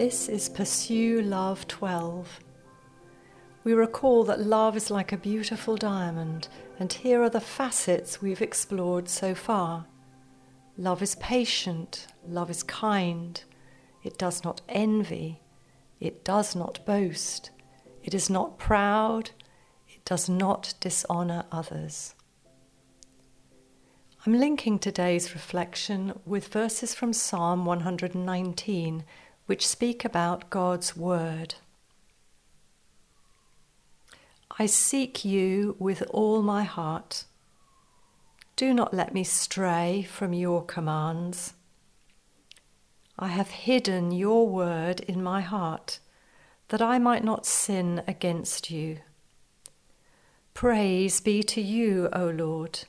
This is Pursue Love 12. We recall that love is like a beautiful diamond, and here are the facets we've explored so far. Love is patient, love is kind, it does not envy, it does not boast, it is not proud, it does not dishonour others. I'm linking today's reflection with verses from Psalm 119 which speak about God's Word. I seek you with all my heart. Do not let me stray from your commands. I have hidden your word in my heart that I might not sin against you. Praise be to you, O Lord.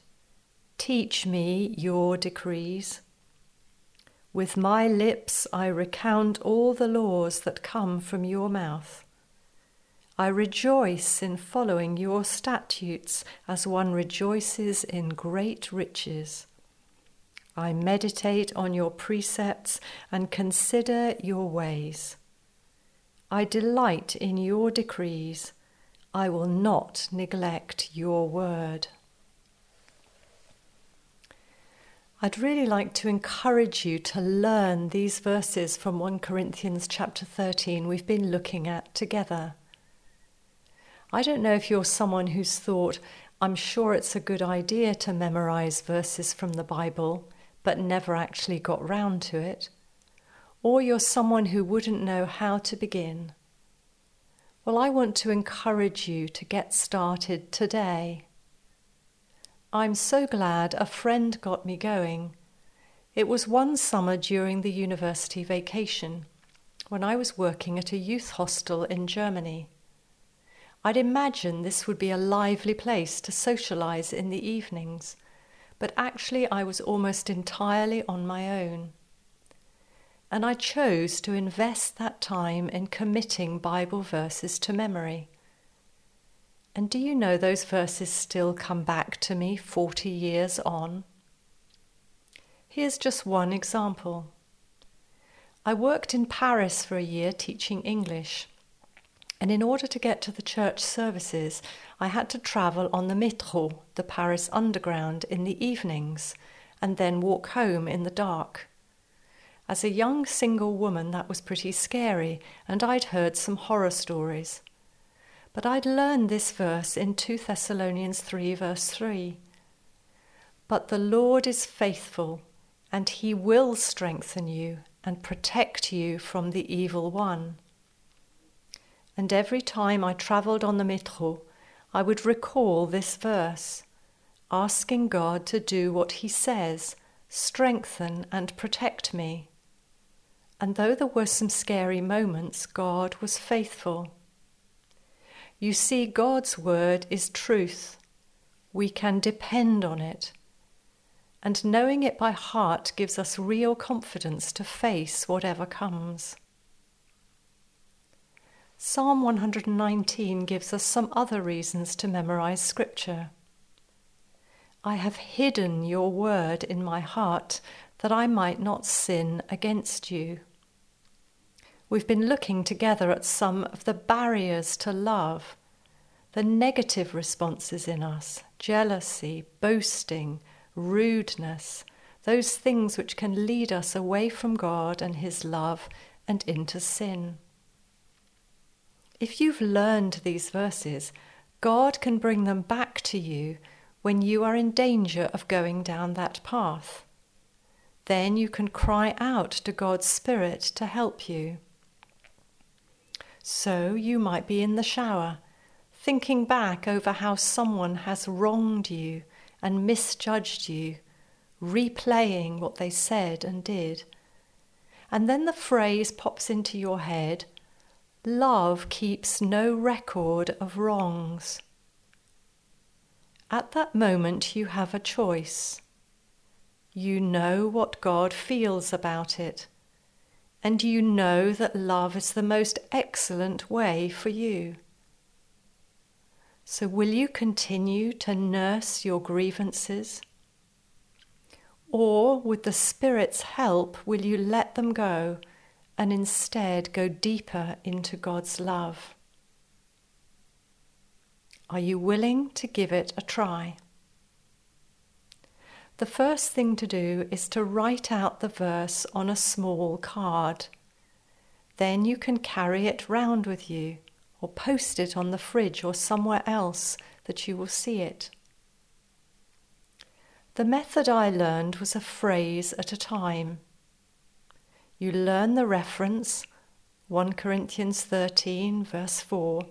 Teach me your decrees. With my lips I recount all the laws that come from your mouth. I rejoice in following your statutes as one rejoices in great riches. I meditate on your precepts and consider your ways. I delight in your decrees. I will not neglect your word. I'd really like to encourage you to learn these verses from 1 Corinthians chapter 13 we've been looking at together. I don't know if you're someone who's thought, I'm sure it's a good idea to memorize verses from the Bible, but never actually got round to it. Or you're someone who wouldn't know how to begin. Well, I want to encourage you to get started today. I'm so glad a friend got me going. It was one summer during the university vacation when I was working at a youth hostel in Germany. I'd imagined this would be a lively place to socialize in the evenings, but actually I was almost entirely on my own. And I chose to invest that time in committing Bible verses to memory. And do you know those verses still come back to me 40 years on? Here's just one example. I worked in Paris for a year teaching English. And in order to get to the church services, I had to travel on the métro, the Paris Underground, in the evenings, and then walk home in the dark. As a young single woman, that was pretty scary, and I'd heard some horror stories. But I'd learned this verse in 2 Thessalonians 3, verse 3. But the Lord is faithful, and he will strengthen you and protect you from the evil one. And every time I travelled on the metro, I would recall this verse, asking God to do what he says, strengthen and protect me. And though there were some scary moments, God was faithful. You see, God's word is truth. We can depend on it. And knowing it by heart gives us real confidence to face whatever comes. Psalm 119 gives us some other reasons to memorize Scripture. I have hidden your word in my heart that I might not sin against you. We've been looking together at some of the barriers to love, the negative responses in us jealousy, boasting, rudeness, those things which can lead us away from God and His love and into sin. If you've learned these verses, God can bring them back to you when you are in danger of going down that path. Then you can cry out to God's Spirit to help you. So you might be in the shower, thinking back over how someone has wronged you and misjudged you, replaying what they said and did. And then the phrase pops into your head Love keeps no record of wrongs. At that moment, you have a choice. You know what God feels about it and you know that love is the most excellent way for you. So, will you continue to nurse your grievances? Or, with the Spirit's help, will you let them go and instead go deeper into God's love? Are you willing to give it a try? The first thing to do is to write out the verse on a small card. Then you can carry it round with you or post it on the fridge or somewhere else that you will see it. The method I learned was a phrase at a time. You learn the reference, 1 Corinthians 13, verse 4,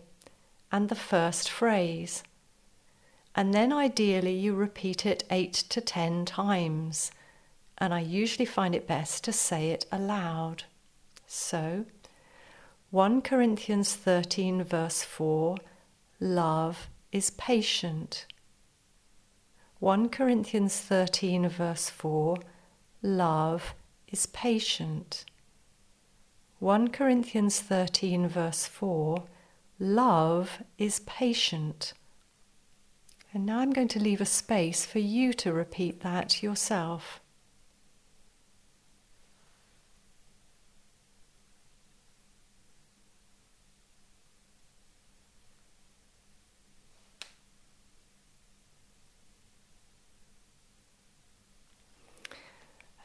and the first phrase. And then ideally you repeat it 8 to 10 times. And I usually find it best to say it aloud. So, 1 Corinthians 13, verse 4 love is patient. 1 Corinthians 13, verse 4 Love is patient. 1 Corinthians 13, verse 4 Love is patient. And now I'm going to leave a space for you to repeat that yourself.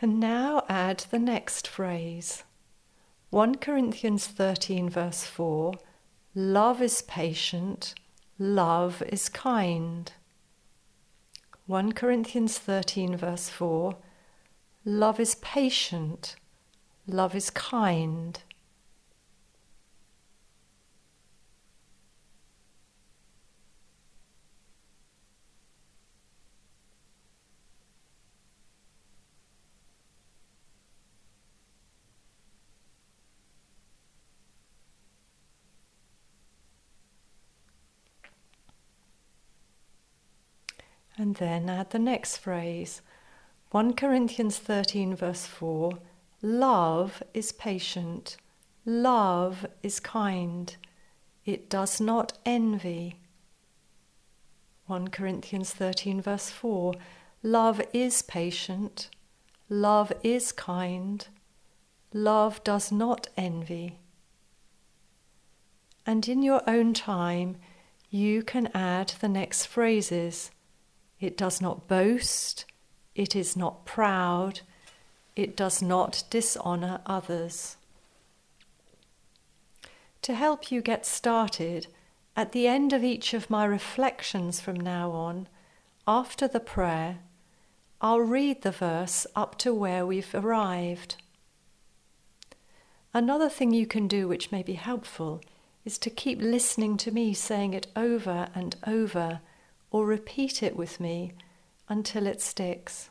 And now add the next phrase 1 Corinthians 13, verse 4 Love is patient, love is kind. 1 Corinthians 13, verse 4 Love is patient, love is kind. And then add the next phrase. 1 Corinthians 13, verse 4 Love is patient, love is kind, it does not envy. 1 Corinthians 13, verse 4 Love is patient, love is kind, love does not envy. And in your own time, you can add the next phrases it does not boast, it is not proud, it does not dishonour others. To help you get started, at the end of each of my reflections from now on, after the prayer, I'll read the verse up to where we've arrived. Another thing you can do, which may be helpful, is to keep listening to me saying it over and over or repeat it with me until it sticks.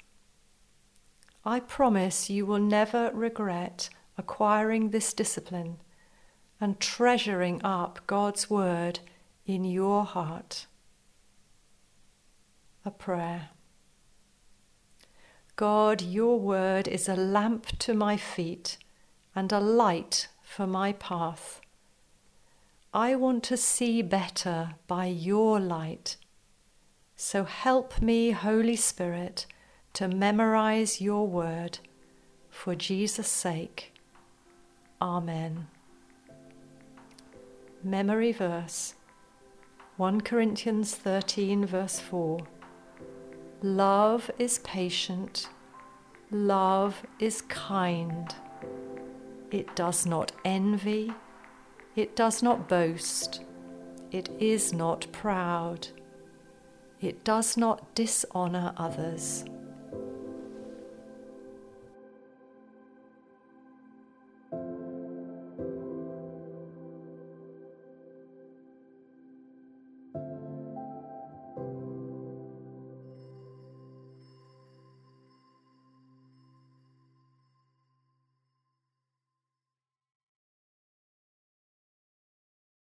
I promise you will never regret acquiring this discipline and treasuring up God's Word in your heart. A prayer. God, your Word is a lamp to my feet and a light for my path. I want to see better by your light so help me, Holy Spirit, to memorize your word for Jesus' sake. Amen. Memory verse 1 Corinthians 13, verse 4. Love is patient, love is kind. It does not envy, it does not boast, it is not proud. It does not dishonor others.